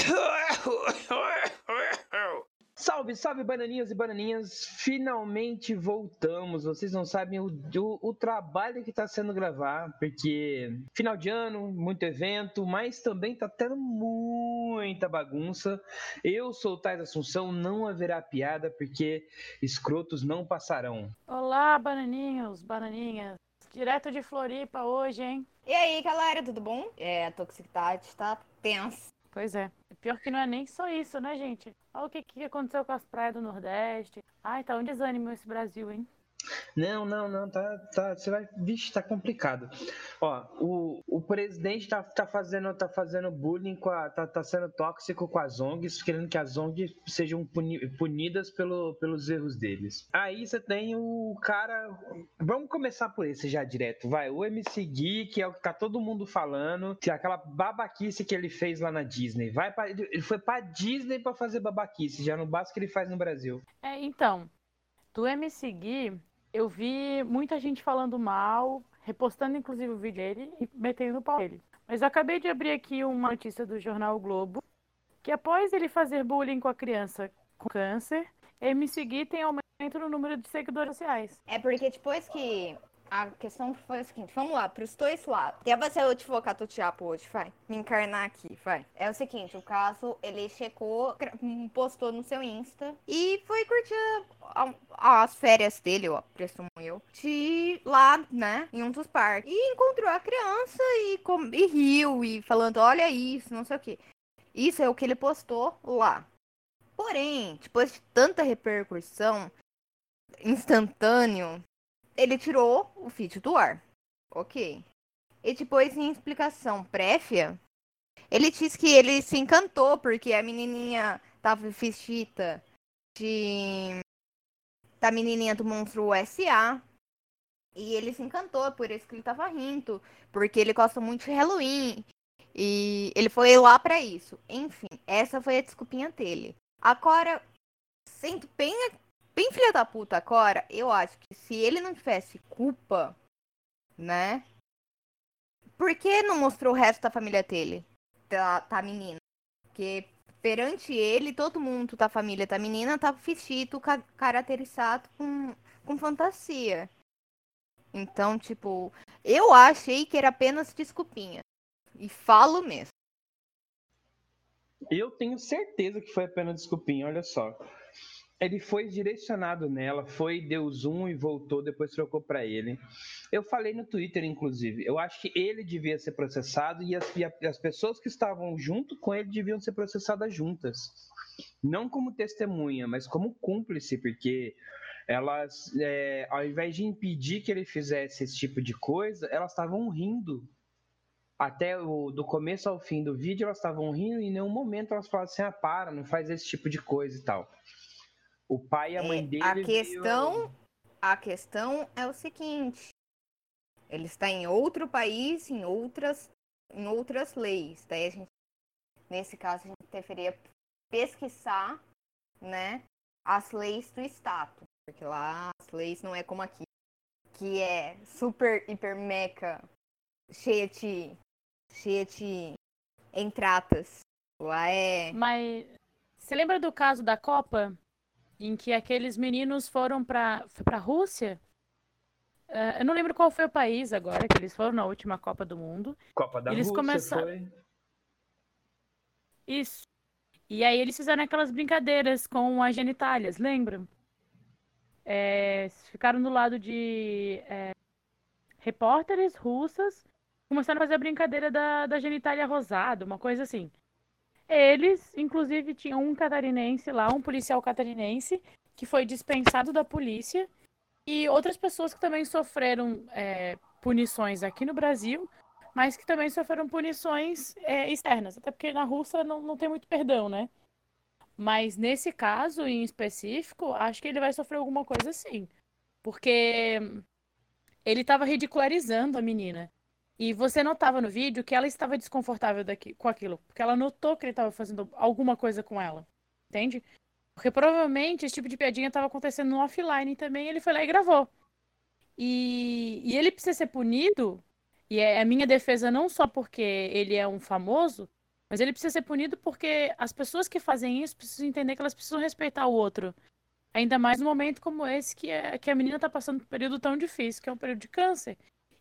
Salve, salve, bananinhas e bananinhas! Finalmente voltamos. Vocês não sabem o, o, o trabalho que está sendo gravar, porque final de ano, muito evento, mas também tá tendo muita bagunça. Eu sou o Tais Assunção, não haverá piada, porque escrotos não passarão. Olá, bananinhos, bananinhas. Direto de Floripa hoje, hein? E aí, galera, tudo bom? É, a toxicidade tá tensa. Pois é. Pior que não é nem só isso, né, gente? Olha o que, que aconteceu com as praias do Nordeste. Ai, tá um desânimo esse Brasil, hein? Não, não, não, tá, tá, você vai, vixe, tá complicado. Ó, o, o presidente tá, tá fazendo, tá fazendo bullying com a, tá, tá sendo tóxico com as ONGs, querendo que as ONGs sejam puni, punidas pelo, pelos erros deles. Aí você tem o cara, vamos começar por esse já direto, vai, o MC Gui, que é o que tá todo mundo falando, que é aquela babaquice que ele fez lá na Disney. Vai pra, ele foi pra Disney para fazer babaquice, já não basta que ele faz no Brasil. É, então, do MC Gui, eu vi muita gente falando mal, repostando inclusive o vídeo dele e metendo no pau dele. Mas eu acabei de abrir aqui uma notícia do jornal o Globo, que após ele fazer bullying com a criança com câncer, me seguir tem aumento no número de seguidores sociais. É porque depois que a questão foi o seguinte, vamos lá, pros dois lados. Até você eu te focar tu tiapo hoje, vai. Me encarnar aqui, vai. É o seguinte, o caso, ele checou, postou no seu Insta e foi curtir as férias dele, ó, presumo eu, de lá, né, em um dos parques. E encontrou a criança e, com, e riu, e falando, olha isso, não sei o que. Isso é o que ele postou lá. Porém, depois de tanta repercussão, instantâneo, ele tirou o feed do ar. Ok. E depois, em explicação prévia, ele disse que ele se encantou porque a menininha tava vestida de. Da menininha do monstro USA. E ele se encantou, por isso que ele tava rindo. Porque ele gosta muito de Halloween. E ele foi lá para isso. Enfim, essa foi a desculpinha dele. Agora, sendo bem bem filha da puta agora, eu acho que se ele não tivesse culpa, né? Por que não mostrou o resto da família dele? Da, da menina? Porque perante ele, todo mundo da família da menina tava vestido, ca caracterizado com, com fantasia. Então, tipo, eu achei que era apenas desculpinha. E falo mesmo. Eu tenho certeza que foi apenas desculpinha, olha só ele foi direcionado nela, foi, deu zoom e voltou, depois trocou para ele. Eu falei no Twitter, inclusive, eu acho que ele devia ser processado e as, e as pessoas que estavam junto com ele deviam ser processadas juntas. Não como testemunha, mas como cúmplice, porque elas, é, ao invés de impedir que ele fizesse esse tipo de coisa, elas estavam rindo. Até o, do começo ao fim do vídeo, elas estavam rindo e em nenhum momento elas falaram assim: ah, para, não faz esse tipo de coisa e tal. O pai e a mãe é, dele. A questão, a questão é o seguinte: ele está em outro país, em outras, em outras leis. Daí a gente, nesse caso, a gente deveria pesquisar, né, as leis do estado, porque lá as leis não é como aqui, que é super, hiper, meca, cheia de, cheia de entratas. Lá é. Mas você lembra do caso da Copa? Em que aqueles meninos foram para a Rússia. Uh, eu não lembro qual foi o país agora que eles foram na última Copa do Mundo. Copa da eles Rússia começaram... foi. Isso. E aí eles fizeram aquelas brincadeiras com as genitálias, lembram? É, ficaram do lado de é, repórteres russas, começaram a fazer a brincadeira da, da genitália rosada, uma coisa assim. Eles, inclusive, tinham um catarinense lá, um policial catarinense, que foi dispensado da polícia, e outras pessoas que também sofreram é, punições aqui no Brasil, mas que também sofreram punições é, externas, até porque na Rússia não, não tem muito perdão, né? Mas nesse caso em específico, acho que ele vai sofrer alguma coisa assim. Porque ele estava ridicularizando a menina. E você notava no vídeo que ela estava desconfortável daqui, com aquilo. Porque ela notou que ele estava fazendo alguma coisa com ela. Entende? Porque provavelmente esse tipo de piadinha estava acontecendo no offline também. ele foi lá e gravou. E, e ele precisa ser punido. E é a minha defesa não só porque ele é um famoso, Mas ele precisa ser punido porque as pessoas que fazem isso precisam entender que elas precisam respeitar o outro. Ainda mais num momento como esse, que, é, que a menina está passando por um período tão difícil, que é um período de câncer.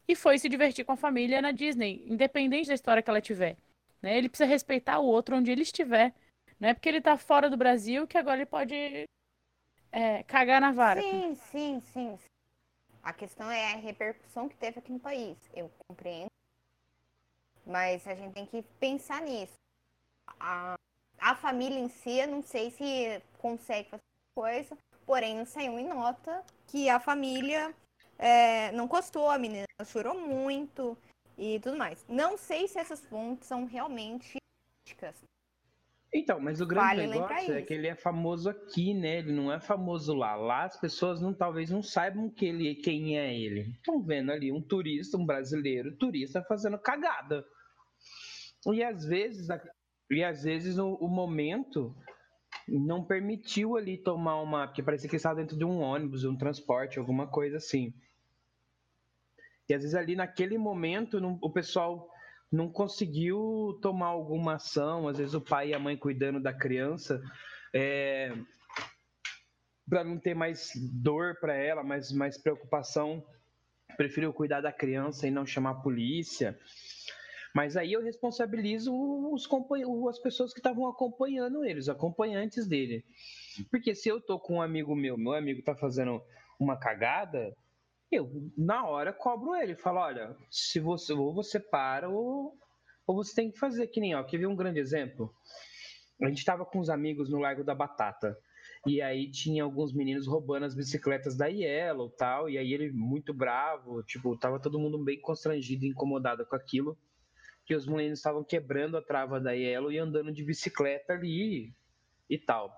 E foi se divertir com a família na Disney, independente da história que ela tiver. Né? Ele precisa respeitar o outro onde ele estiver. Não é porque ele está fora do Brasil que agora ele pode é, cagar na vara. Sim, sim, sim. A questão é a repercussão que teve aqui no país. Eu compreendo. Mas a gente tem que pensar nisso. A, a família em si, eu não sei se consegue fazer coisa, porém saiu em nota que a família é, não gostou, a menina chorou muito e tudo mais. Não sei se essas fontes são realmente críticas. Então, mas o grande vale negócio é que ele é famoso aqui, né? Ele não é famoso lá. Lá as pessoas não, talvez não saibam que ele, quem é ele. Estão vendo ali um turista, um brasileiro, turista fazendo cagada. E às vezes, e às vezes o, o momento não permitiu ali tomar uma. Porque parecia que ele estava dentro de um ônibus, um transporte, alguma coisa assim. E às vezes ali naquele momento não, o pessoal não conseguiu tomar alguma ação, às vezes o pai e a mãe cuidando da criança, é, para não ter mais dor para ela, mais, mais preocupação, preferiu cuidar da criança e não chamar a polícia. Mas aí eu responsabilizo os as pessoas que estavam acompanhando ele, os acompanhantes dele. Porque se eu tô com um amigo meu, meu amigo tá fazendo uma cagada, eu na hora cobro ele, falo, olha, se você ou você para ou, ou você tem que fazer que nem, ó, quer ver um grande exemplo? A gente estava com os amigos no Largo da Batata. E aí tinha alguns meninos roubando as bicicletas da Yellow tal. E aí ele muito bravo, tipo, tava todo mundo bem constrangido, incomodado com aquilo. Que os meninos estavam quebrando a trava da Yellow e andando de bicicleta ali e tal.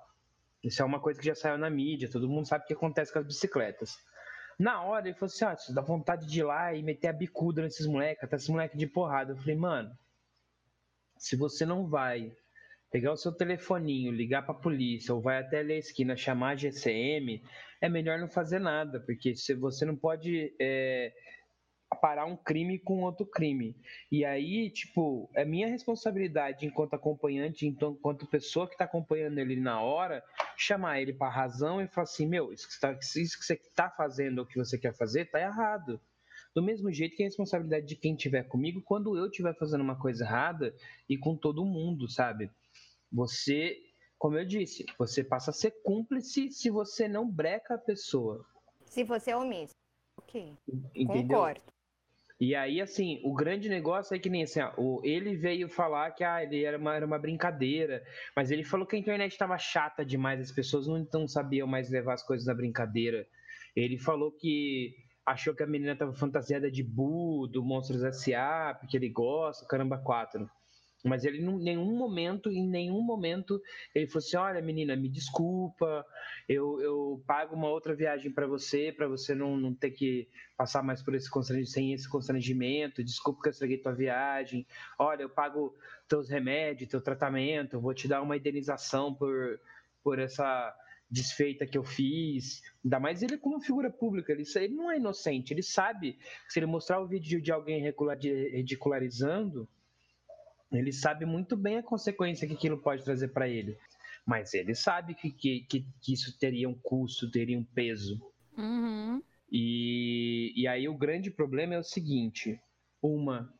Isso é uma coisa que já saiu na mídia, todo mundo sabe o que acontece com as bicicletas. Na hora ele falou assim: ah, dá vontade de ir lá e meter a bicuda nesses moleques, até esses moleques de porrada. Eu falei, mano, se você não vai pegar o seu telefoninho, ligar para polícia ou vai até a esquina chamar a GCM, é melhor não fazer nada, porque se você não pode é, parar um crime com outro crime. E aí, tipo, é minha responsabilidade enquanto acompanhante, enquanto pessoa que está acompanhando ele na hora, chamar ele para razão e falar assim: meu, isso que, tá, isso que você está fazendo ou que você quer fazer está errado. Do mesmo jeito que é responsabilidade de quem estiver comigo quando eu estiver fazendo uma coisa errada e com todo mundo, sabe? Você, como eu disse, você passa a ser cúmplice se você não breca a pessoa. Se você é omisso. Ok. Entendeu? Concordo. E aí, assim, o grande negócio é que nem assim, ó, ele veio falar que ah, ele era uma, era uma brincadeira, mas ele falou que a internet estava chata demais, as pessoas não, não sabiam mais levar as coisas na brincadeira. Ele falou que achou que a menina estava fantasiada de Boo, do Monstros S.A., porque ele gosta, caramba, quatro. Mas ele, em nenhum momento, em nenhum momento, ele falou assim: olha, menina, me desculpa, eu, eu pago uma outra viagem para você, para você não, não ter que passar mais por esse constrangimento, sem esse constrangimento. Desculpa que eu estraguei tua viagem. Olha, eu pago teus remédios, teu tratamento, vou te dar uma indenização por, por essa desfeita que eu fiz. Ainda mais ele como figura pública, ele, ele não é inocente, ele sabe que se ele mostrar o vídeo de alguém ridicularizando ele sabe muito bem a consequência que aquilo pode trazer para ele. Mas ele sabe que, que, que, isso teria um custo, teria um peso. Uhum. E, e aí o grande problema é o seguinte: uma,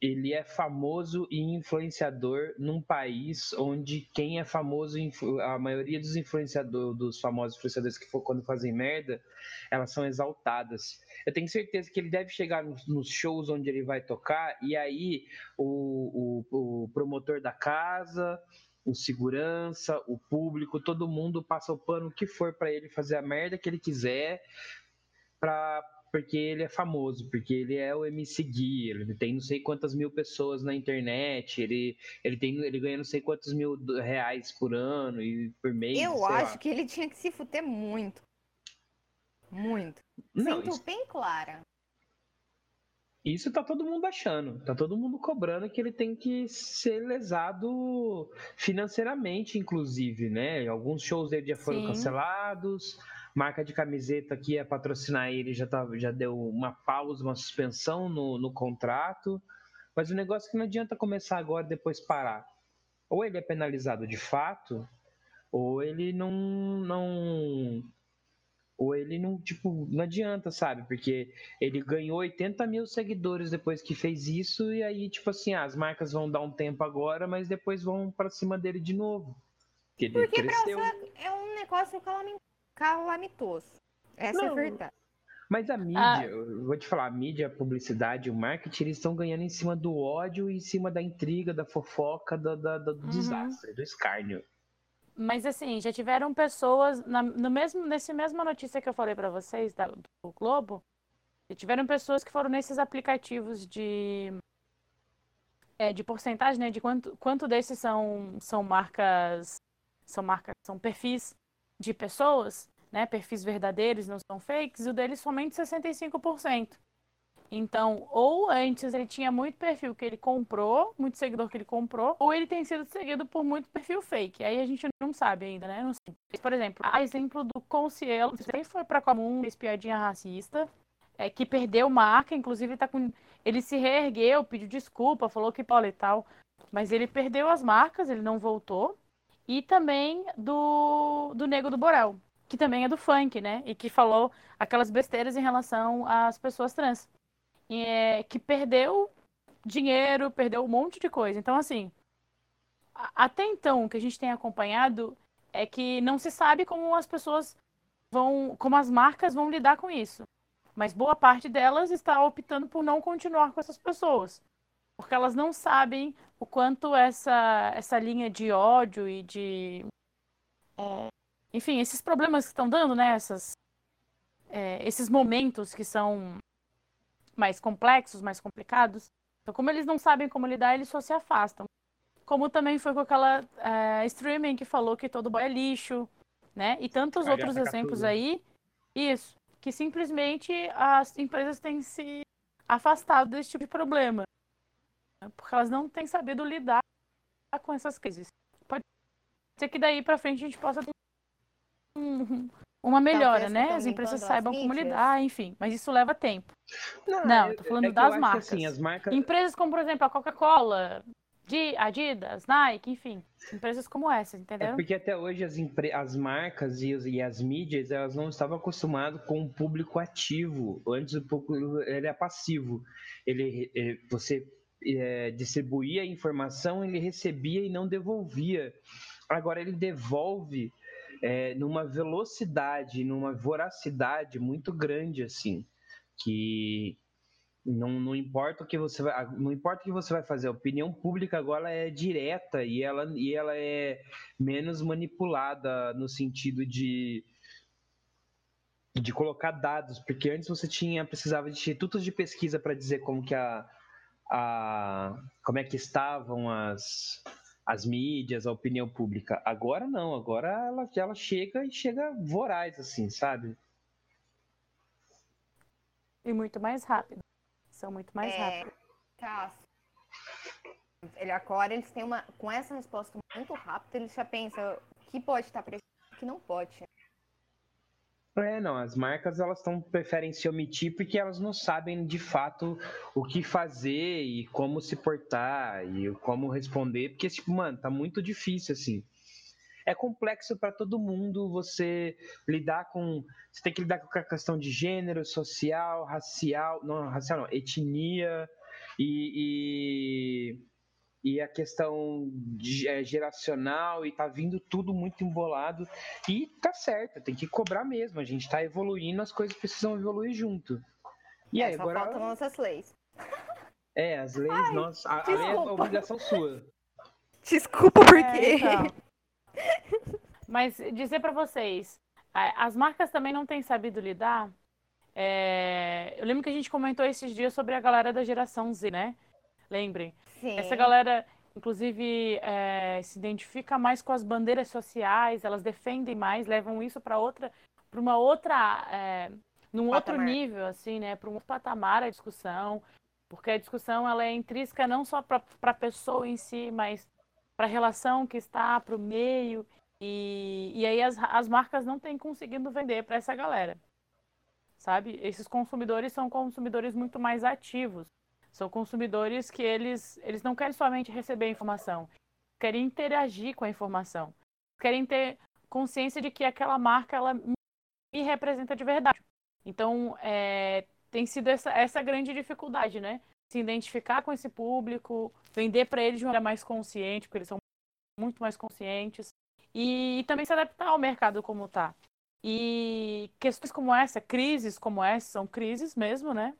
ele é famoso e influenciador num país onde quem é famoso, a maioria dos influenciadores, dos famosos influenciadores que for quando fazem merda, elas são exaltadas. Eu tenho certeza que ele deve chegar nos, shows onde ele vai tocar e aí o, o, o promotor da casa, o segurança, o público, todo mundo passa o pano que for para ele fazer a merda que ele quiser para porque ele é famoso, porque ele é o MC Gui, ele tem não sei quantas mil pessoas na internet, ele, ele, tem, ele ganha não sei quantos mil reais por ano e por mês. Eu acho lá. que ele tinha que se fuder muito. Muito. Não, Sinto isso... bem clara. Isso tá todo mundo achando, tá todo mundo cobrando que ele tem que ser lesado financeiramente, inclusive, né? Alguns shows dele já foram Sim. cancelados, marca de camiseta que ia patrocinar ele já, tá, já deu uma pausa, uma suspensão no, no contrato. Mas o negócio é que não adianta começar agora e depois parar. ou ele é penalizado de fato, ou ele não, não ou ele não, tipo, não adianta, sabe? Porque ele ganhou 80 mil seguidores depois que fez isso, e aí, tipo assim, ah, as marcas vão dar um tempo agora, mas depois vão para cima dele de novo. Porque, ele Porque cresceu. é um negócio calamitoso. Essa não, é a verdade. Mas a mídia, ah. eu vou te falar, a mídia, a publicidade, o marketing, eles estão ganhando em cima do ódio e em cima da intriga, da fofoca, do, do, do uhum. desastre, do escárnio. Mas assim, já tiveram pessoas na, no mesmo nesse mesma notícia que eu falei para vocês da, do Globo, já tiveram pessoas que foram nesses aplicativos de é, de porcentagem, né, de quanto quanto desses são são marcas são marcas são perfis de pessoas, né, perfis verdadeiros, não são fakes, o deles somente 65%. Então, ou antes ele tinha muito perfil que ele comprou, muito seguidor que ele comprou, ou ele tem sido seguido por muito perfil fake. Aí a gente não sabe ainda, né? Não sei. Por exemplo, a exemplo do Concielo, ele foi pra comum, fez piadinha racista, é, que perdeu marca, inclusive tá com. Ele se reergueu, pediu desculpa, falou que pole e tal. Mas ele perdeu as marcas, ele não voltou. E também do, do Nego do Borel, que também é do funk, né? E que falou aquelas besteiras em relação às pessoas trans é, que perdeu dinheiro, perdeu um monte de coisa. Então, assim, até então, o que a gente tem acompanhado é que não se sabe como as pessoas vão, como as marcas vão lidar com isso. Mas boa parte delas está optando por não continuar com essas pessoas. Porque elas não sabem o quanto essa, essa linha de ódio e de. É, enfim, esses problemas que estão dando, né? Essas, é, esses momentos que são mais complexos, mais complicados. Então, como eles não sabem como lidar, eles só se afastam. Como também foi com aquela uh, streaming que falou que todo boy é lixo, né? E tantos outros exemplos tudo. aí. Isso. Que simplesmente as empresas têm se afastado desse tipo de problema. Porque elas não têm sabido lidar com essas crises. Pode ser que daí para frente a gente possa ter um, uma melhora, né? As empresas saibam como lidar, enfim. Mas isso leva tempo. Não, não tô falando é das marcas. Assim, as marcas. Empresas como, por exemplo, a Coca-Cola, Adidas, Nike, enfim. Empresas como essa, entendeu? É porque até hoje as, impre... as marcas e, e, as mídias, elas não estavam acostumadas com o público ativo. Antes o público ele é passivo. Ele, ele você é, distribuía a informação, ele recebia e não devolvia. Agora ele devolve é, numa velocidade, numa voracidade muito grande, assim, que não, não importa o que você vai, não importa o que você vai fazer, a opinião pública agora é direta e ela, e ela é menos manipulada no sentido de de colocar dados, porque antes você tinha precisava de institutos de pesquisa para dizer como que a, a como é que estavam as as mídias, a opinião pública. Agora não, agora ela, ela chega e chega voraz, assim, sabe? E muito mais rápido. São muito mais é, rápidos. Tá. Ele agora eles têm uma. Com essa resposta muito rápida, eles já pensam o que pode estar presente o que não pode. É, não, as marcas elas tão, preferem se omitir porque elas não sabem de fato o que fazer e como se portar e como responder, porque, tipo, mano, tá muito difícil assim. É complexo para todo mundo você lidar com. Você tem que lidar com a questão de gênero, social, racial, não, racial não, etnia e, e e a questão de, é, geracional e tá vindo tudo muito embolado e tá certo, tem que cobrar mesmo. A gente tá evoluindo, as coisas precisam evoluir junto. E é, aí, agora faltam nossas leis. É, as leis, Ai, nossa, a, a lei é obrigação sua. Desculpa por é, quê? É, então. Mas dizer para vocês, as marcas também não têm sabido lidar. É... Eu lembro que a gente comentou esses dias sobre a galera da geração Z, né? Lembrem. Sim. Essa galera, inclusive, é, se identifica mais com as bandeiras sociais, elas defendem mais, levam isso para outra, para uma outra, é, num patamar. outro nível, assim, né? Para um outro patamar a discussão, porque a discussão ela é intrínseca não só para a pessoa em si, mas para a relação que está, para o meio. E, e aí as, as marcas não têm conseguido vender para essa galera. Sabe? Esses consumidores são consumidores muito mais ativos. São consumidores que eles, eles não querem somente receber informação. querem interagir com a informação, querem ter consciência de que aquela marca ela me representa de verdade. Então, é, tem sido essa, essa grande dificuldade, né? Se identificar com esse público, vender para eles de uma maneira mais consciente, porque eles são muito mais conscientes, e, e também se adaptar ao mercado como está. E questões como essa, crises como essa, são crises mesmo, né?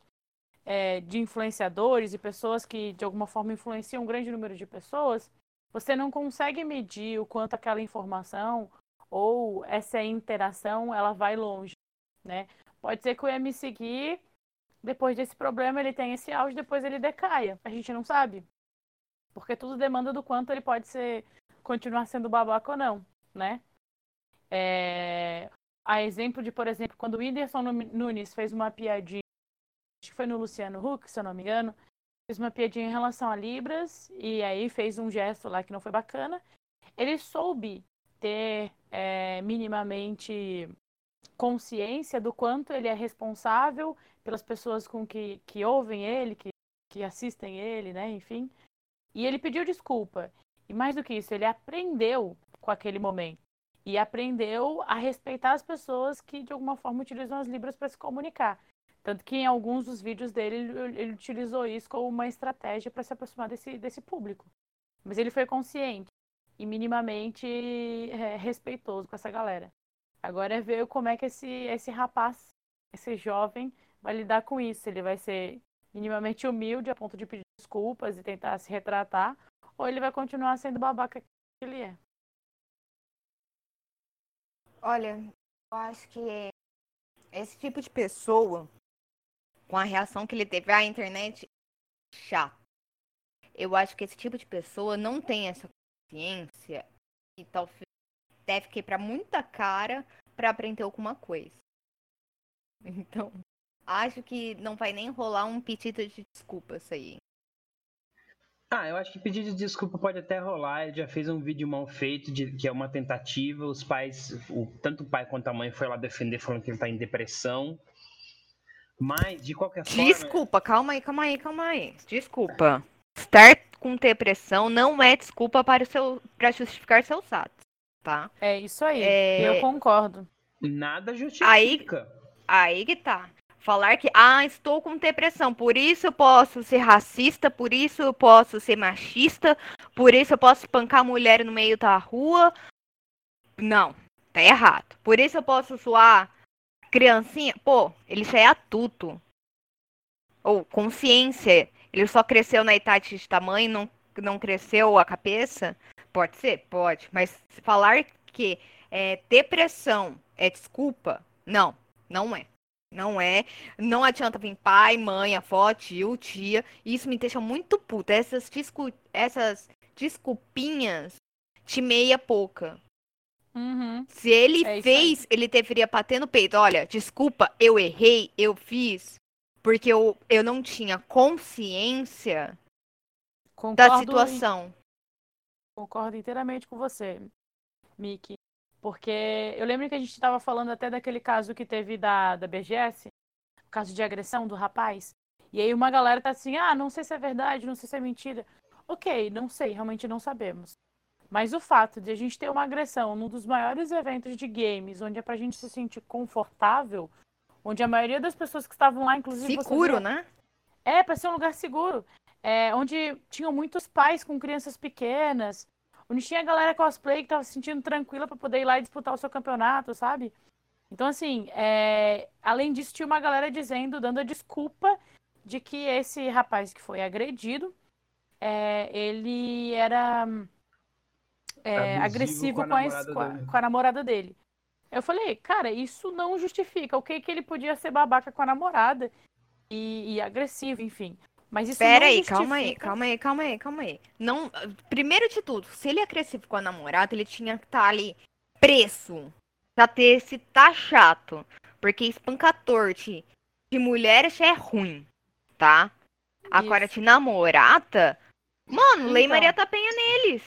É, de influenciadores e pessoas que de alguma forma influenciam um grande número de pessoas, você não consegue medir o quanto aquela informação ou essa interação ela vai longe, né? Pode ser que o me seguir depois desse problema ele tenha esse auge, depois ele decaia. A gente não sabe. Porque tudo demanda do quanto ele pode ser continuar sendo babaca ou não, né? É... A exemplo de, por exemplo, quando o Whindersson Nunes fez uma piadinha, foi no Luciano Huck, se eu não me engano, fez uma piadinha em relação a Libras e aí fez um gesto lá que não foi bacana. Ele soube ter é, minimamente consciência do quanto ele é responsável pelas pessoas com que, que ouvem ele, que, que assistem ele, né? Enfim. E ele pediu desculpa. E mais do que isso, ele aprendeu com aquele momento. E aprendeu a respeitar as pessoas que de alguma forma utilizam as libras para se comunicar. Tanto que em alguns dos vídeos dele ele, ele utilizou isso como uma estratégia para se aproximar desse, desse público. Mas ele foi consciente e minimamente é, respeitoso com essa galera. Agora é ver como é que esse, esse rapaz, esse jovem, vai lidar com isso. Ele vai ser minimamente humilde a ponto de pedir desculpas e tentar se retratar, ou ele vai continuar sendo babaca que ele é. Olha, eu acho que esse tipo de pessoa, com a reação que ele teve à internet, chato. Eu acho que esse tipo de pessoa não tem essa consciência e talvez deve quebrar muita cara para aprender alguma coisa. Então, acho que não vai nem rolar um pedido de desculpas aí. Ah, eu acho que pedido de desculpa pode até rolar. Ele já fez um vídeo mal feito, de, que é uma tentativa. Os pais, o, tanto o pai quanto a mãe foi lá defender, falando que ele tá em depressão. Mas, de qualquer forma. Desculpa, calma aí, calma aí, calma aí. Desculpa. Estar com depressão não é desculpa para, o seu, para justificar seus atos, tá? É isso aí. É... Eu concordo. Nada justifica. Aí, aí que tá falar que, ah, estou com depressão, por isso eu posso ser racista, por isso eu posso ser machista, por isso eu posso espancar mulher no meio da rua. Não, tá errado. Por isso eu posso suar criancinha. Pô, ele já é adulto. Ou consciência. Ele só cresceu na idade de tamanho, não, não cresceu a cabeça. Pode ser? Pode. Mas falar que é, depressão é desculpa, não, não é. Não é. Não adianta vir pai, mãe, avó, tio, tia. Isso me deixa muito puta. Essas, discu essas desculpinhas de meia pouca. Uhum. Se ele é fez, ele deveria bater no peito. Olha, desculpa, eu errei, eu fiz. Porque eu, eu não tinha consciência Concordo da situação. Concordo inteiramente com você, Miki. Porque eu lembro que a gente estava falando até daquele caso que teve da, da BGS, o caso de agressão do rapaz. E aí uma galera tá assim, ah, não sei se é verdade, não sei se é mentira. Ok, não sei, realmente não sabemos. Mas o fato de a gente ter uma agressão num dos maiores eventos de games, onde é pra gente se sentir confortável, onde a maioria das pessoas que estavam lá, inclusive. Seguro, né? É, pra ser um lugar seguro. É, onde tinham muitos pais com crianças pequenas, onde tinha a galera cosplay que tava se sentindo tranquila para poder ir lá e disputar o seu campeonato, sabe? Então, assim, é... além disso, tinha uma galera dizendo, dando a desculpa de que esse rapaz que foi agredido, é... ele era é, agressivo com a, com, a, com, a, com a, namorada dele. Eu falei, cara, isso não justifica. O que que ele podia ser babaca com a namorada e, e agressivo, enfim. Mas isso Pera não aí, justifica... calma aí, calma aí, calma aí, calma aí. Não, primeiro de tudo, se ele é agressivo com a namorada, ele tinha que estar tá ali preso. Pra ter esse tá chato. Porque espancator de, de mulheres é ruim, tá? Agora de namorada, mano, então. Lei Maria tá Penha neles.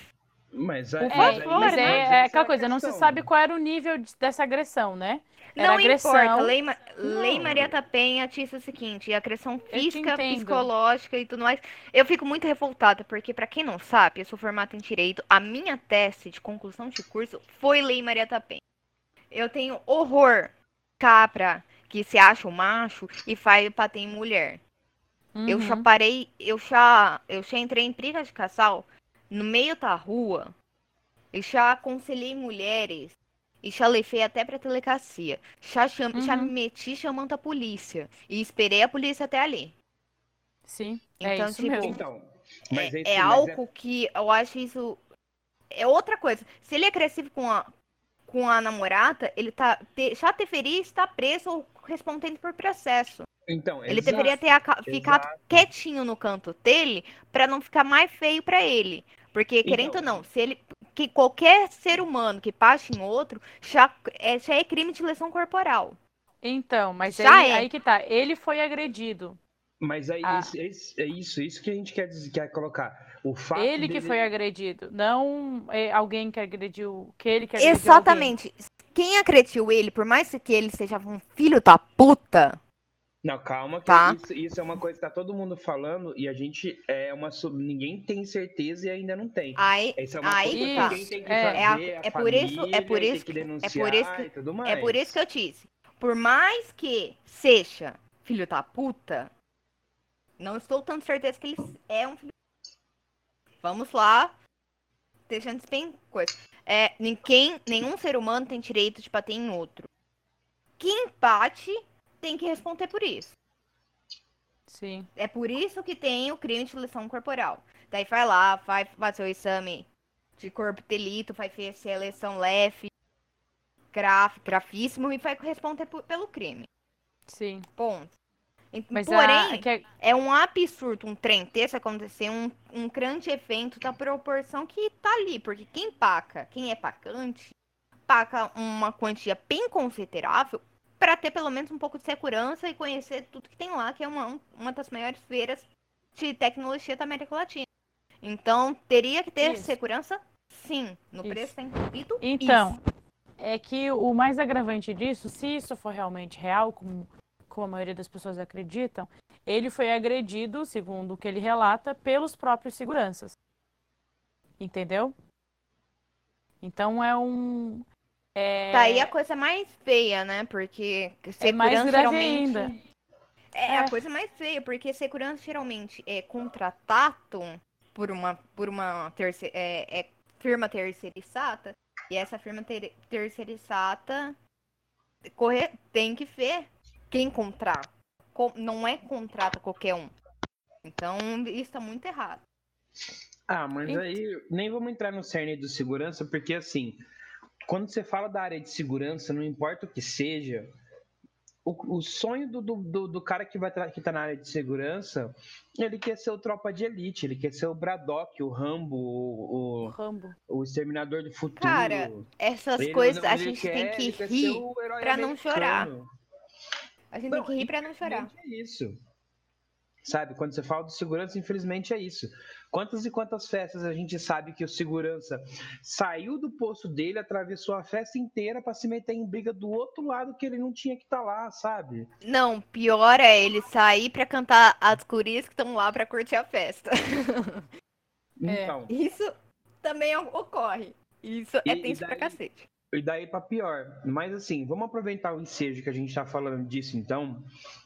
Mas, Por aí- favor, aí- mas é, é aquela a coisa, não se sabe qual era o nível de- dessa agressão, né? Era Não agressão. importa, Lei, Ma- Lei Não. Maria da Penha disse o seguinte, agressão física, psicológica e tudo mais. Eu fico muito revoltada, porque pra quem não sabe, eu sou formada em Direito, a minha tese de conclusão de curso foi Lei Maria da Penha. Eu tenho horror capra que se acha um macho e faz bater em mulher. Eu já Uhum. parei, eu já, eu já entrei em briga de casal no meio da rua. Eu já aconselhei mulheres e já levei até pra delegacia. Já, cham, já Uhum. me meti chamando a polícia e esperei a polícia até ali. Sim, é Então, isso tipo, mesmo. Então, mas é, esse- é mas algo que eu acho isso é outra coisa. Se ele é agressivo com a com a namorada, ele tá te- já deveria estar preso ou respondendo por processo. Então, Ele exato, deveria ter ficado exato. quietinho no canto dele pra não ficar mais feio pra ele. Porque, querendo ou Então- não, se ele. Que qualquer ser humano que passe em outro já é, já é crime de lesão corporal. Então, mas Já aí, é. aí que tá. Ele foi agredido. Mas é Ah. isso, é isso, é isso, que a gente quer, dizer, quer colocar. O fato Ele que dele- foi agredido, não é, alguém que agrediu, que ele que agrediu alguém. Exatamente. Quem agrediu ele, por mais que ele seja um filho da puta, Não, calma, que Tá. isso, isso é uma coisa que tá todo mundo falando e a gente é uma. sub- Ninguém tem certeza e ainda não tem. aí, Essa é uma aí coisa que que tá. quem tem que É, fazer, é a- a é por isso- é por família, isso que- que é por isso que- tudo mais. É por isso que eu disse. Por mais que seja filho da puta, não estou tão certeza que ele é um filho. Vamos lá. Deixando bem coisa. É, ninguém, nenhum ser humano tem direito de bater em outro. Quem bate tem que responder por isso. Sim. É por isso que tem o crime de lesão corporal. Daí vai lá, vai fazer o exame de corpo de delito, vai fazer a lesão leve, grave, gravíssimo e vai responder por- pelo crime. Sim. Ponto. Mas Porém, a, que é- é um absurdo um trem desse acontecer, um, um grande evento da proporção que tá ali. Porque quem paga, quem é pagante, paga uma quantia bem considerável para ter pelo menos um pouco de segurança e conhecer tudo que tem lá, que é uma, uma das maiores feiras de tecnologia da América Latina. Então, teria que ter Isso. segurança, sim. No Isso. preço tá incluído Então, isso. é que o mais agravante disso, se isso for realmente real, como, como a maioria das pessoas acreditam, ele foi agredido, segundo o que ele relata, pelos próprios seguranças. Entendeu? Então é um. É, Tá aí a coisa mais feia, né? Porque é mais segurança grave geralmente... ainda. É, É. a coisa mais feia, porque segurança geralmente é contratado por uma, por uma terce- é, é firma terceirizada, e essa firma ter, terceirizada corre, tem que ver quem contrata. Co- Não é contrata qualquer um. Então, isso tá muito errado. Ah, mas Ent- aí nem vamos entrar no cerne do segurança, porque assim, quando você fala da área de segurança, não importa o que seja, o, o sonho do, do, do- cara que vai que tá na área de segurança, ele quer ser o tropa de elite, ele quer ser o Braddock, o Rambo, o, O Rambo. o, exterminador do futuro. Cara, Essas Ele coisas não- a gente quer- tem que rir. pra não chorar. A gente Não, tem que rir pra não chorar. É isso. Sabe, quando você fala do segurança, infelizmente é isso. Quantas e quantas festas a gente sabe que o segurança saiu do posto dele, atravessou a festa inteira pra se meter em briga do outro lado que ele não tinha que estar lá, sabe? Não, pior é ele sair pra cantar as gurias que estão lá pra curtir a festa. É. Então, Isso também ocorre. Isso é E- e tenso pra daí- cacete. E daí pra pior. Mas assim, vamos aproveitar o ensejo que a gente tá falando disso então,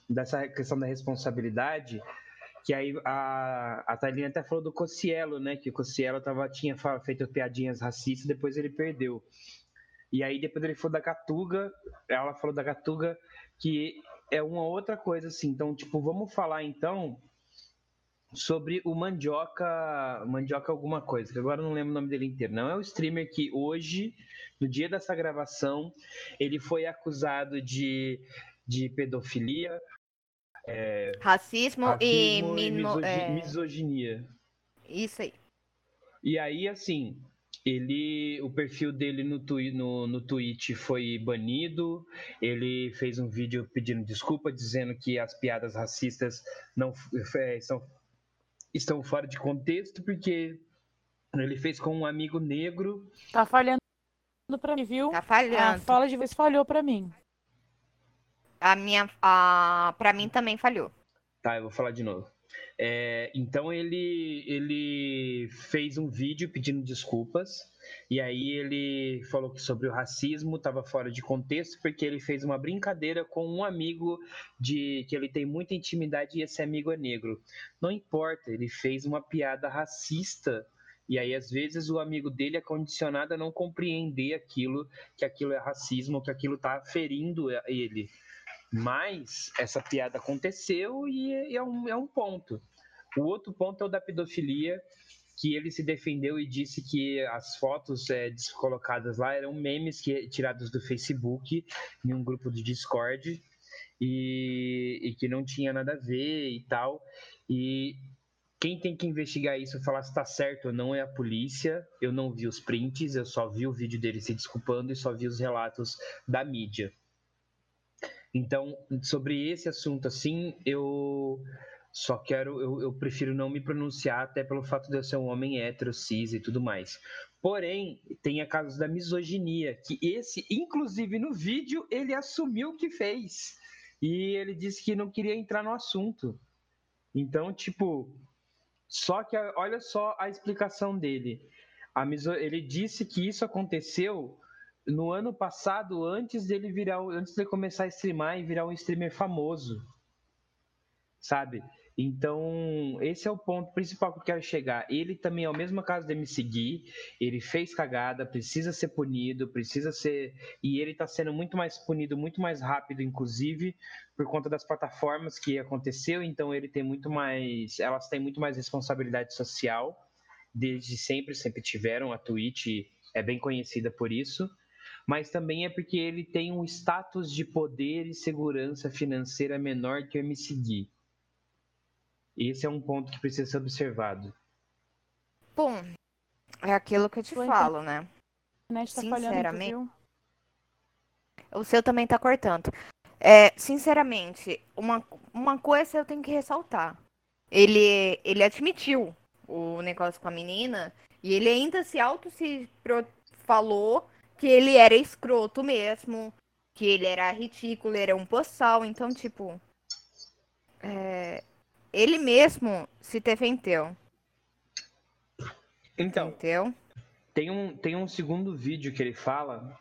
dessa questão da responsabilidade, que aí a, a Thailina até falou do Cossielo, né? Que o Cossielo tava, tinha feito piadinhas racistas, depois ele perdeu. E aí depois ele falou da Catuga, ela falou da Catuga, que é uma outra coisa assim. Então, tipo, vamos falar então sobre o Mandioca, Mandioca alguma coisa, que agora eu não lembro o nome dele inteiro. Não é o streamer que hoje, no dia dessa gravação, ele foi acusado de, de pedofilia, Racismo, e, racismo e mino- misogi- é, misoginia. Isso aí. E aí, assim, ele, o perfil dele no, twi no, no Twitch foi banido. Ele fez um vídeo pedindo desculpa, dizendo que as piadas racistas não é, são, estão fora de contexto, porque Ele fez com um amigo negro. Tá falhando pra mim, viu? Tá A falhando. fala de vez falhou pra mim. A minha. A... Pra mim também falhou. Tá, eu vou falar de novo. É, então ele, ele fez um vídeo pedindo desculpas. E aí ele falou que sobre o racismo estava fora de contexto porque ele fez uma brincadeira com um amigo de que ele tem muita intimidade e esse amigo é negro. Não importa, ele fez uma piada racista e aí às vezes o amigo dele é condicionado a não compreender aquilo, que aquilo é racismo, que aquilo está ferindo ele. Mas essa piada aconteceu e é um, é um ponto. O outro ponto é o da pedofilia, que ele se defendeu e disse que as fotos é, colocadas lá eram memes que, tirados do Facebook, em um grupo de Discord, e, e que não tinha nada a ver e tal. E quem tem que investigar isso, falar se está certo ou não é a polícia. Eu não vi os prints, eu só vi o vídeo dele se desculpando e só vi os relatos da mídia. Então, sobre esse assunto, assim, eu só quero, eu, eu, prefiro não me pronunciar, até pelo fato de eu ser um homem hétero, cis e tudo mais. Porém, tem a casos da misoginia, que esse, inclusive no vídeo, ele assumiu que fez. E ele disse que não queria entrar no assunto. Então, tipo, só que olha só a explicação dele. Miso... Ele disse que isso aconteceu no ano passado, antes dele virar, antes de começar a streamar e virar um streamer famoso, sabe? Então, esse é o ponto principal que eu quero chegar. Ele também é o mesmo caso de me seguir. Ele fez cagada, precisa ser punido, precisa ser. E ele está sendo muito mais punido, muito mais rápido, inclusive, por conta das plataformas que aconteceu. Então, ele tem muito mais. Elas têm muito mais responsabilidade social. Desde sempre, sempre tiveram. A Twitch é bem conhecida por isso mas também é porque ele tem um status de poder e segurança financeira menor que o MC Gui. Esse é um ponto que precisa ser observado. Bom, é aquilo que eu te Oi, falo, né? Tá falhando, Sinceramente. viu? O seu também tá cortando. É, sinceramente, uma, uma coisa eu tenho que ressaltar. Ele, ele admitiu o negócio com a menina e ele ainda se auto se falou que ele era escroto mesmo, que ele era ridículo, era um boçal. Então, tipo, é, ele mesmo se defendeu, Então, entendeu? tem um, tem um segundo vídeo que ele fala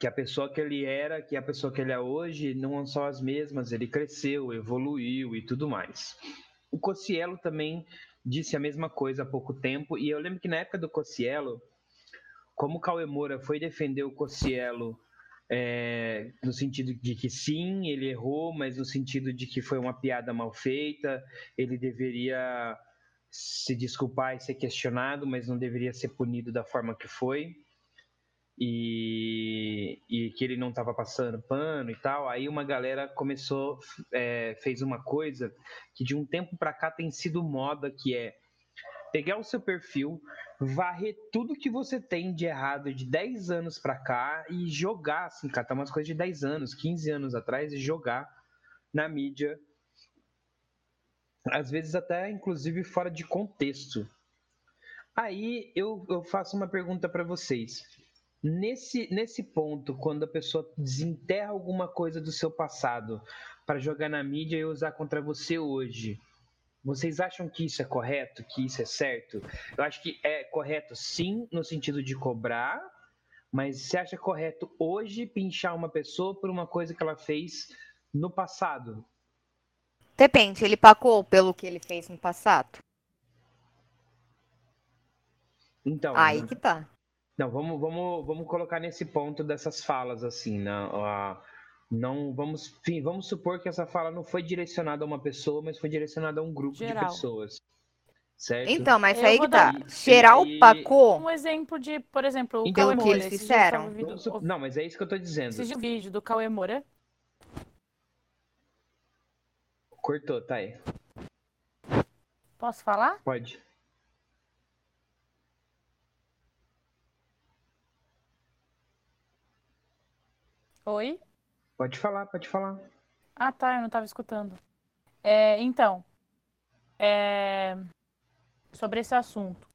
que a pessoa que ele era, que a pessoa que ele é hoje, não são as mesmas, ele cresceu, evoluiu e tudo mais. O Cocielo também disse a mesma coisa há pouco tempo, e eu lembro que na época do Cocielo, como o Cauê Moura foi defender o Cocielo é, no sentido de que sim, ele errou, mas no sentido de que foi uma piada mal feita, ele deveria se desculpar e ser questionado, mas não deveria ser punido da forma que foi. E, e que ele não estava passando pano e tal. Aí uma galera começou, é, fez uma coisa que de um tempo para cá tem sido moda, que é pegar o seu perfil, varrer tudo que você tem de errado de 10 anos para cá e jogar, assim, catar umas coisas de 10 anos, 15 anos atrás e jogar na mídia. Às vezes até, inclusive, fora de contexto. Aí eu, eu faço uma pergunta para vocês. Nesse, nesse ponto, quando a pessoa desenterra alguma coisa do seu passado para jogar na mídia e usar contra você hoje, vocês acham que isso é correto? Que isso é certo? Eu acho que é correto sim, no sentido de cobrar, mas você acha correto hoje pinchar uma pessoa por uma coisa que ela fez no passado? Depende, ele pagou pelo que ele fez no passado? Então, Aí que tá. não, vamos, vamos, vamos colocar nesse ponto dessas falas assim, né? A- não vamos, enfim, vamos supor que essa fala não foi direcionada a uma pessoa, mas foi direcionada a um grupo Geral. de pessoas, certo? Então, mas Eu aí que tá. Geral e- pagou Um exemplo de, por exemplo, o Então, Cauê Moura. eles fizeram? Não, mas é isso que eu tô dizendo. Esse vídeo do Cauê Moura. Cortou, tá aí. Posso falar? Pode. Oi? Pode falar, pode falar. Ah, tá, eu não tava escutando. É, então, é, sobre esse assunto.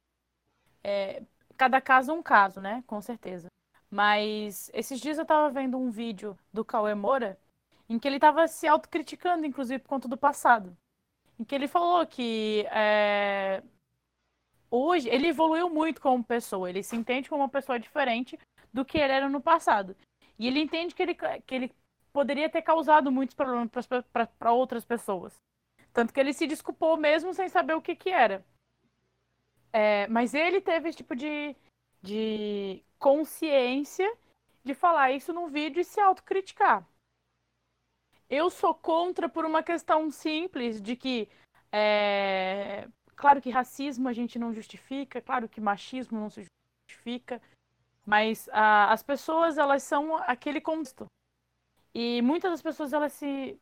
É, cada caso é um caso, né? Com certeza. Mas esses dias eu tava vendo um vídeo do Cauê Moura em que ele tava se autocriticando, inclusive, por conta do passado. Em que ele falou que é, hoje ele evoluiu muito como pessoa, ele se entende como uma pessoa diferente do que ele era no passado. E ele entende que ele, que ele poderia ter causado muitos problemas para outras pessoas. Tanto que ele se desculpou mesmo sem saber o que, que era. É, mas ele teve esse tipo de, de consciência de falar isso num vídeo e se autocriticar. Eu sou contra por uma questão simples de que é, Claro que racismo a gente não justifica, claro que machismo não se justifica, mas ah, as pessoas elas são aquele contexto. E muitas das pessoas elas se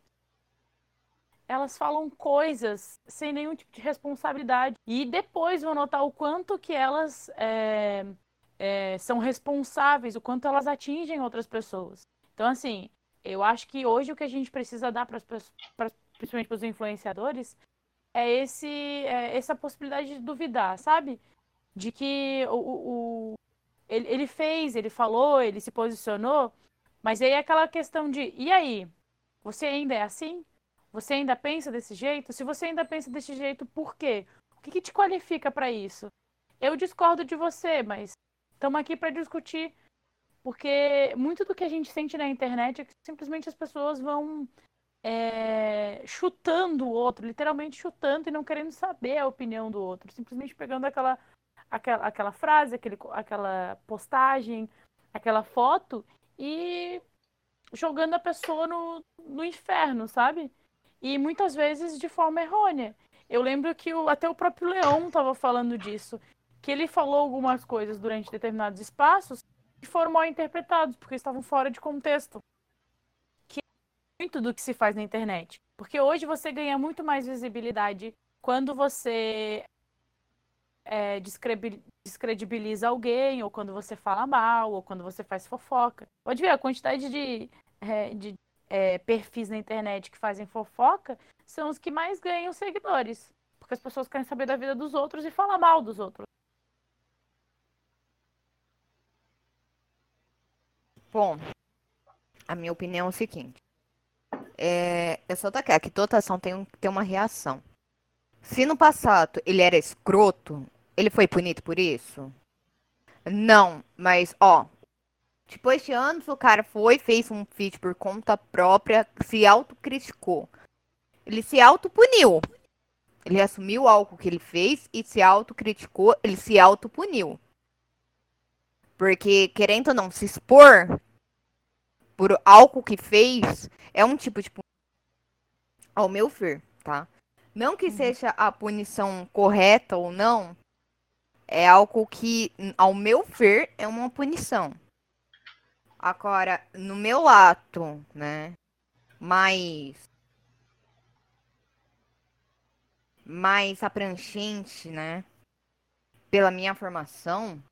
elas falam coisas sem nenhum tipo de responsabilidade e depois vão notar o quanto que elas é, é, são responsáveis, o quanto elas atingem outras pessoas. Então, assim, eu acho que hoje o que a gente precisa dar para as pessoas, principalmente para os influenciadores, é esse é essa possibilidade de duvidar, sabe? De que o, o, ele, ele fez, ele falou, ele se posicionou, mas aí é aquela questão de e aí? Você ainda é assim? Você ainda pensa desse jeito? Se você ainda pensa desse jeito, por quê? O que, que te qualifica para isso? Eu discordo de você, mas estamos aqui para discutir, porque muito do que a gente sente na internet é que simplesmente as pessoas vão é, chutando o outro, literalmente chutando e não querendo saber a opinião do outro, simplesmente pegando aquela, aquela, aquela frase, aquele, aquela postagem, aquela foto e jogando a pessoa no, no inferno, sabe? E muitas vezes de forma errônea. Eu lembro que o, até o próprio Leão estava falando disso, que ele falou algumas coisas durante determinados espaços que foram mal interpretados, porque estavam fora de contexto muito do que se faz na internet. Porque hoje você ganha muito mais visibilidade quando você é, descredibiliza alguém, ou quando você fala mal, ou quando você faz fofoca. Pode ver, a quantidade de, é, de é, perfis na internet que fazem fofoca são os que mais ganham seguidores. Porque as pessoas querem saber da vida dos outros e falar mal dos outros. Bom, a minha opinião é o seguinte é, é só tacar que toda ação tem, tem uma reação. Se no passado ele era escroto, ele foi punido por isso? Não, mas ó, depois de anos o cara foi, fez um feat por conta própria, se autocriticou. Ele se autopuniu. Ele assumiu algo que ele fez e se autocriticou, ele se autopuniu. Porque, querendo ou não, se expor por algo que fez, é um tipo de ao meu ver, tá? Não que uhum. seja a punição correta ou não, é algo que, ao meu ver, é uma punição. Agora, no meu lado, né, mais mais abrangente, né, pela minha formação,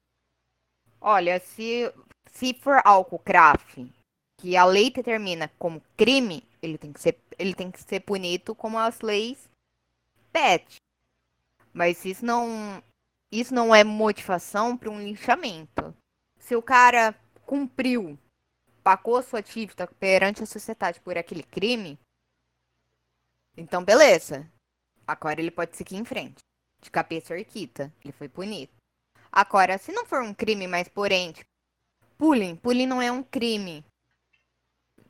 olha, se se for algo grave que a lei determina como crime, ele tem que ser, ele tem que ser punido como as leis pedem. Mas isso não, isso não é motivação para um linchamento. Se o cara cumpriu, pagou sua dívida perante a sociedade por aquele crime, então beleza. Agora ele pode seguir em frente. De cabeça erguida. Ele foi punido. Agora, se não for um crime, mas porém, tipo, bullying, bullying não é um crime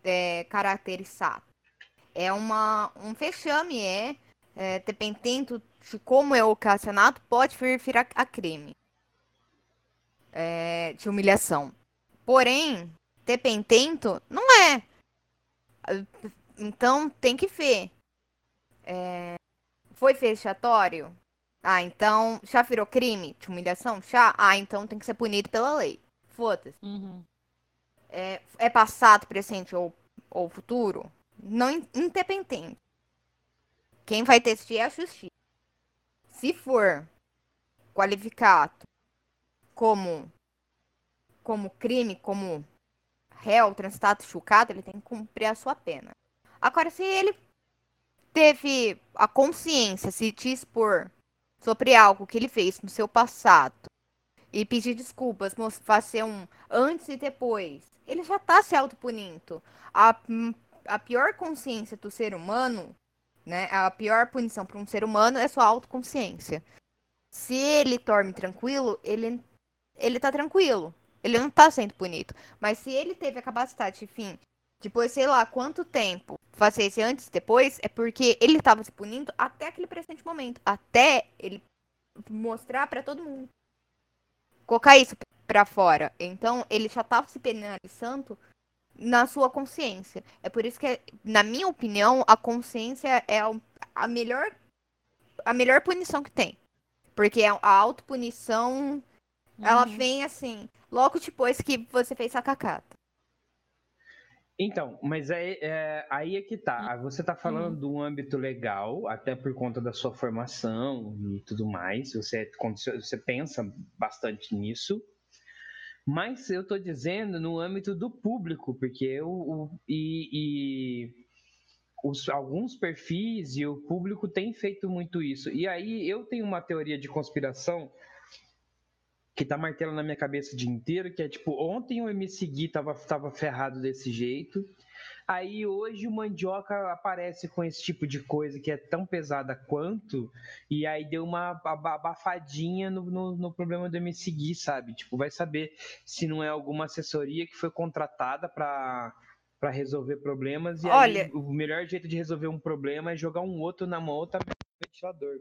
é, caracterizado. É uma, um fechame, é, é dependendo de como é ocasionado, pode vir a, a crime é, de humilhação. Porém, dependendo, não é. Então, tem que ver. É, foi fechatório? Ah, então já virou crime de humilhação? Já? Ah, então tem que ser punido pela lei. Foda-se. Uhum é, é passado, presente ou, ou futuro, não independente. Quem vai decidir é a justiça. Se for qualificado como como crime, como réu, transitado chocado, ele tem que cumprir a sua pena. Agora, se ele teve a consciência, se te expor sobre algo que ele fez no seu passado e pedir desculpas, fazer um antes e depois, ele já tá se autopunindo. A, a pior consciência do ser humano, né? A pior punição para um ser humano é sua autoconsciência. Se ele dorme tranquilo, ele, ele tá tranquilo. Ele não tá sendo punido. Mas se ele teve a capacidade, enfim, depois, sei lá, quanto tempo fazer esse antes e depois, é porque ele estava se punindo até aquele presente momento. Até ele mostrar para todo mundo. Colocar isso para fora. Então, ele já estava se penalizando na sua consciência. É por isso que, na minha opinião, a consciência é a melhor a melhor punição que tem. Porque a autopunição, uhum. ela vem assim, logo depois que você fez a cacata. Então, mas é, é, aí é que tá. Você tá falando hum. de um âmbito legal, até por conta da sua formação e tudo mais. Você, você pensa bastante nisso. Mas eu tô dizendo no âmbito do público, porque eu. O, e, e os, alguns perfis e o público têm feito muito isso. E aí eu tenho uma teoria de conspiração que tá martelando na minha cabeça o dia inteiro, que é tipo, ontem o MC Gui tava, tava ferrado desse jeito, aí hoje o Mandioca aparece com esse tipo de coisa que é tão pesada quanto, e aí deu uma abafadinha no, no, no problema do MC Gui, sabe? Tipo, vai saber se não é alguma assessoria que foi contratada para para resolver problemas e Olha, aí, o melhor jeito de resolver um problema é jogar um outro na mão outra ventilador.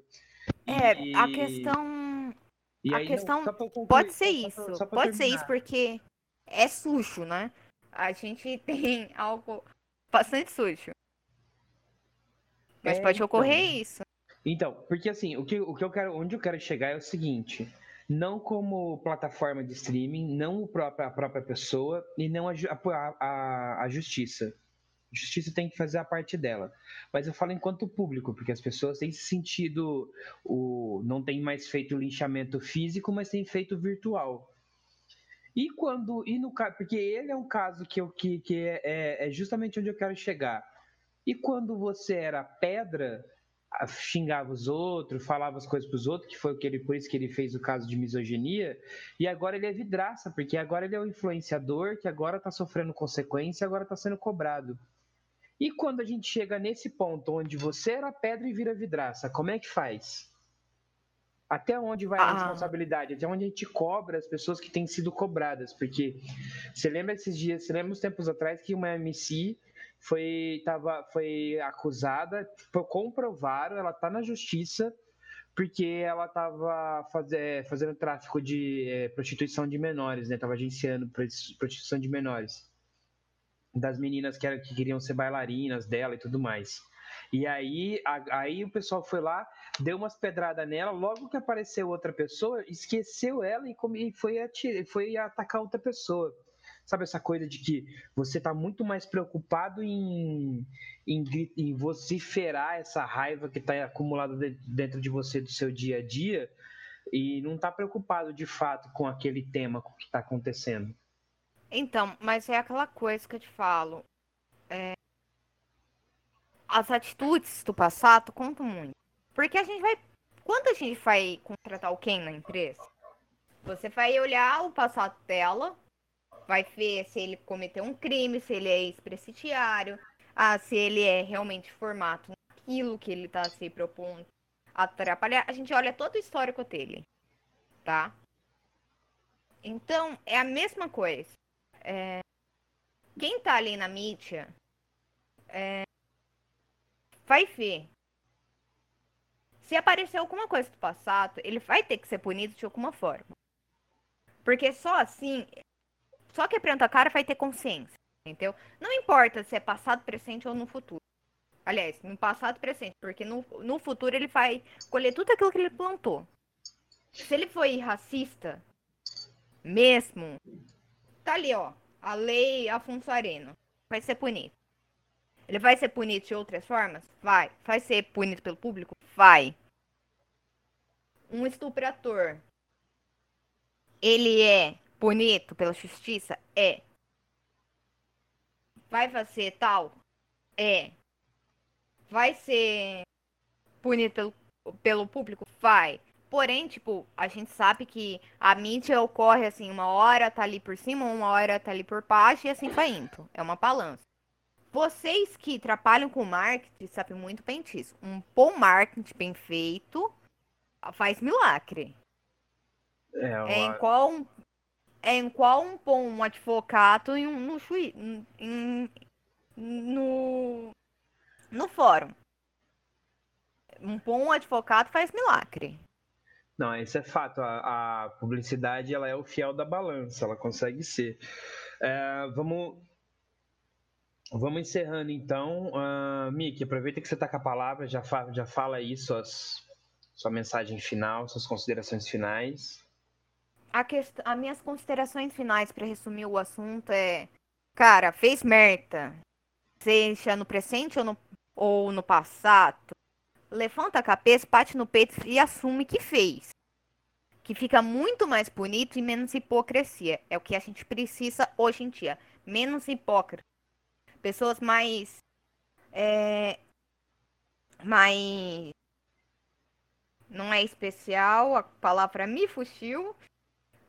É, e... a questão e a aí, questão concluir, pode ser isso. pode terminar. ser isso porque é sujo, né? A gente tem algo bastante sujo. Mas é, pode ocorrer então, isso. Então, porque assim, o que, o que eu quero, onde eu quero chegar é o seguinte: não como plataforma de streaming, não a própria, a própria pessoa e não a, a, a justiça justiça tem que fazer a parte dela. Mas eu falo enquanto público, porque as pessoas têm sentido o não tem mais feito linchamento físico, mas tem feito virtual. E quando e no porque ele é um caso que eu que, que é, é, é justamente onde eu quero chegar. E quando você era pedra, xingava os outros, falava as coisas para os outros, que foi o que ele, por isso que ele fez o caso de misoginia, e agora ele é vidraça, porque agora ele é o influenciador que agora está sofrendo consequência, agora está sendo cobrado. E quando a gente chega nesse ponto onde você era pedra e vira vidraça, como é que faz? Até onde vai a ah. responsabilidade? Até onde a gente cobra as pessoas que têm sido cobradas? Porque você lembra esses dias, você lembra uns tempos atrás que uma MC foi, tava, foi acusada, comprovaram, ela está na justiça, porque ela estava faz, é, fazendo tráfico de é, prostituição de menores, né? Estava agenciando prostituição de menores das meninas que, era, que queriam ser bailarinas dela e tudo mais. E aí, a, aí o pessoal foi lá, deu umas pedradas nela, logo que apareceu outra pessoa, esqueceu ela e, e foi, atir, foi atacar outra pessoa. Sabe essa coisa de que você está muito mais preocupado em, em, em, vociferar essa raiva que está acumulada dentro de você do seu dia a dia e não está preocupado de fato com aquele tema que está acontecendo. Então, mas é aquela coisa que eu te falo. É... As atitudes do passado contam muito. Porque a gente vai. Quando a gente vai contratar alguém na empresa, você vai olhar o passado dela, vai ver se ele cometeu um crime, se ele é ex-presidiário, ah, se ele é realmente formato naquilo que ele está se propondo atrapalhar. A gente olha todo o histórico dele, tá? Então, é a mesma coisa é, quem tá ali na mídia é, vai ver. Se aparecer alguma coisa do passado, ele vai ter que ser punido de alguma forma. Porque só assim, só que a cara vai ter consciência, entendeu? Não importa se é passado, presente ou no futuro. Aliás, no passado presente, porque no, no futuro ele vai colher tudo aquilo que ele plantou. Se ele foi racista, mesmo, Tá ali, ó. A lei Afonso Areno. Vai ser punido. Ele vai ser punido de outras formas? Vai. Vai ser punido pelo público? Vai. Um estuprador. Ele é punido pela justiça? É. Vai fazer tal? É. Vai ser punido pelo, pelo público? Vai. Porém, tipo, a gente sabe que a mídia ocorre assim, uma hora tá ali por cima, uma hora tá ali por baixo e assim vai indo. É uma balança. Vocês que trabalham com marketing sabem muito bem disso. Um bom marketing bem feito faz milagre. É, É em uma- qual um, é em qual um bom advogado em um, no juiz, em, no no fórum. Um bom advogado faz milagre. Não, isso é fato. A, a publicidade ela é o fiel da balança, ela consegue ser. É, vamos, vamos encerrando então. Uh, Miki, aproveita que você está com a palavra, já, fa, já fala aí suas, sua mensagem final, suas considerações finais. A quest... As minhas considerações finais para resumir o assunto é, cara, fez merda, seja no presente ou no, ou no passado, levanta a cabeça, bate no peito e assume que fez. Que fica muito mais bonito e menos hipocrisia. É o que a gente precisa hoje em dia. Menos hipócrita. Pessoas mais. É, mais. Não é especial, a palavra me fugiu.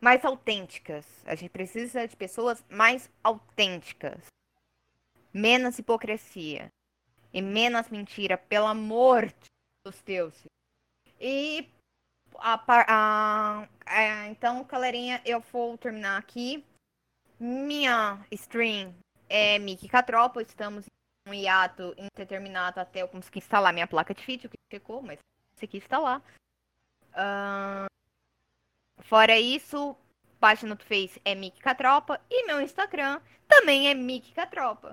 Mais autênticas. A gente precisa de pessoas mais autênticas. Menos hipocrisia. E menos mentira, pelo amor dos deuses. E a, a, a, então, galerinha, eu vou terminar aqui. Minha stream é Miki Catropa. Estamos em um hiato indeterminado até eu conseguir instalar minha placa de vídeo, que ficou, mas consegui instalar. Uh, fora isso, página do Face é Miki Catropa e meu Instagram também é Miki Catropa.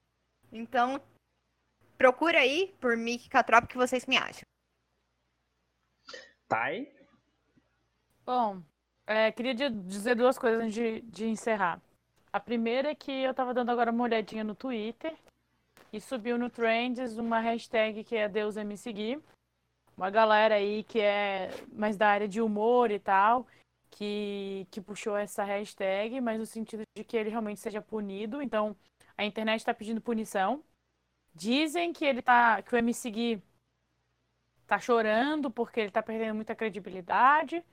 Então, procura aí por Miki Catropa que vocês me acham. Thay? Bom, é, queria dizer duas coisas antes de, de encerrar. A primeira é que eu tava dando agora uma olhadinha no Twitter e subiu no Trends uma hashtag que é Deus me seguir. Uma galera aí que é mais da área de humor e tal, que, que puxou essa hashtag, mas no sentido de que ele realmente seja punido. Então, a internet está pedindo punição. Dizem que ele tá. que o me seguir tá chorando porque ele tá perdendo muita credibilidade.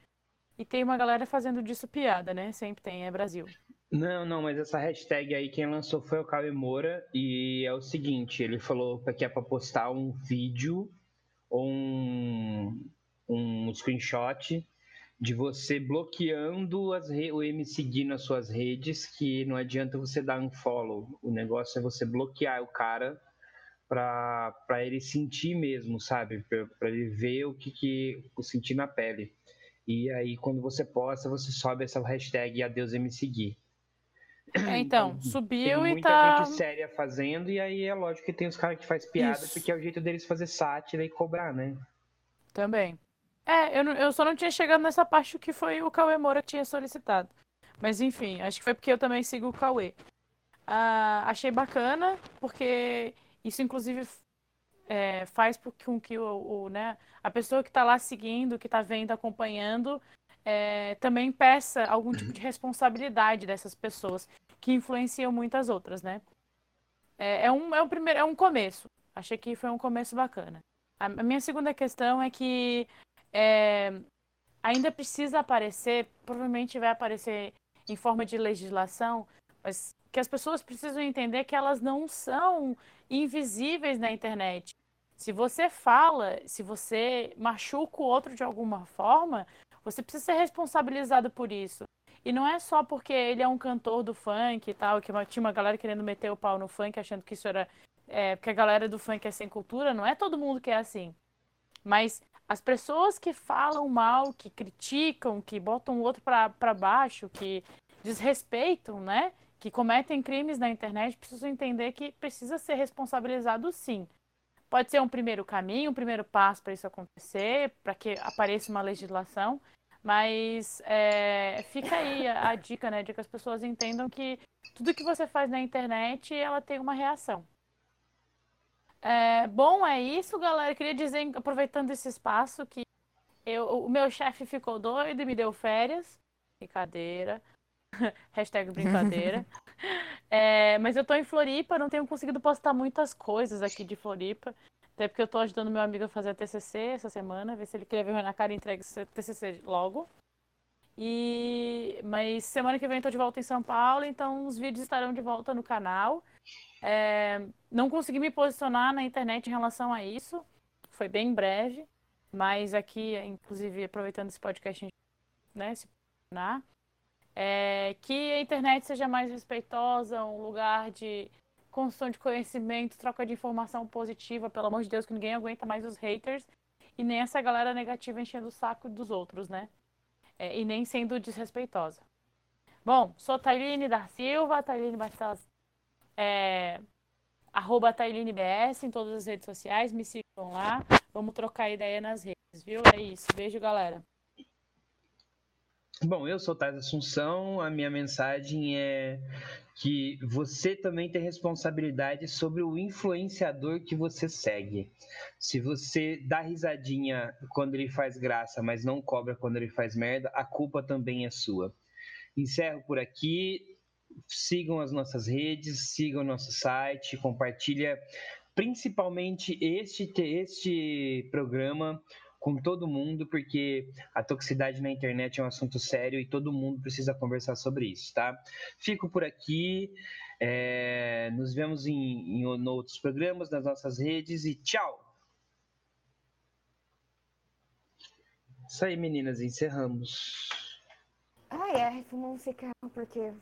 E tem uma galera fazendo disso piada, né? Sempre tem, é Brasil. Não, não, mas essa hashtag aí quem lançou foi o Cauê Moura e é o seguinte, ele falou que é para postar um vídeo ou um, um screenshot de você bloqueando as o me seguir nas suas redes, que não adianta você dar um follow. O negócio é você bloquear o cara para ele sentir mesmo, sabe? Para ele ver o que, que sentir na pele. E aí, quando você posta, você sobe essa hashtag Adeus me seguir. É, então, subiu tem e muita tá. gente séria fazendo, e aí é lógico que tem os caras que faz piada, Isso. porque é o jeito deles fazer sátira e cobrar, né? Também. É, eu, não- eu só não tinha chegado nessa parte que foi o Cauê Moura que tinha solicitado. Mas enfim, acho que foi porque eu também sigo o Cauê. Ah, achei bacana, porque isso inclusive é, faz com que o, o, né, a pessoa que está lá seguindo, que está vendo, acompanhando, é, também peça algum tipo de responsabilidade dessas pessoas que influenciam muitas outras, né? É, é um, é um primeiro, é um começo. Achei que foi um começo bacana. A, a minha segunda questão é que é, ainda precisa aparecer, provavelmente vai aparecer em forma de legislação, mas que as pessoas precisam entender que elas não são invisíveis na internet. Se você fala, se você machuca o outro de alguma forma, você precisa ser responsabilizado por isso. E não é só porque ele é um cantor do funk e tal, que tinha uma galera querendo meter o pau no funk, achando que isso era. É, porque a galera do funk é sem cultura, não é todo mundo que é assim. Mas as pessoas que falam mal, que criticam, que botam o outro pra baixo, que desrespeitam, né? Que cometem crimes na internet, precisam entender que precisa ser responsabilizado sim. Pode ser um primeiro caminho, um primeiro passo para isso acontecer, para que apareça uma legislação, mas é, fica aí a, a dica, né, de que as pessoas entendam que tudo que você faz na internet, ela tem uma reação. É, bom, é isso, galera. Queria dizer, aproveitando esse espaço, que eu, o meu chefe ficou doido e me deu férias. Brincadeira. Hashtag brincadeira. É, mas eu tô em Floripa, não tenho conseguido postar muitas coisas aqui de Floripa. Até porque eu tô ajudando meu amigo a fazer a TCC essa semana, ver se ele quer ver na cara e entrega esse TCC logo. E mas semana que vem eu tô de volta em São Paulo, então os vídeos estarão de volta no canal. É, não consegui me posicionar na internet em relação a isso, foi bem breve, mas aqui, inclusive, aproveitando esse podcast, né, se posicionar, é, que a internet seja mais respeitosa, um lugar de construção de conhecimento, troca de informação positiva, pelo amor de Deus, que ninguém aguenta mais os haters e nem essa galera negativa enchendo o saco dos outros, né? É, e nem sendo desrespeitosa. Bom, sou Tailine da Silva, Tailine Bastas, é, arroba TailineBS em todas as redes sociais, me sigam lá, vamos trocar ideia nas redes, viu? É isso, beijo galera. Bom, eu sou Tais Assunção, a minha mensagem é que você também tem responsabilidade sobre o influenciador que você segue. Se você dá risadinha quando ele faz graça, mas não cobra quando ele faz merda, a culpa também é sua. Encerro por aqui. Sigam as nossas redes, sigam nosso site, compartilha principalmente este, este programa com todo mundo, porque a toxicidade na internet é um assunto sério e todo mundo precisa conversar sobre isso, tá? Fico por aqui, é, nos vemos em, em, em outros programas, nas nossas redes e tchau! Isso aí, meninas, encerramos. Ai, é, fumar um cigarro porque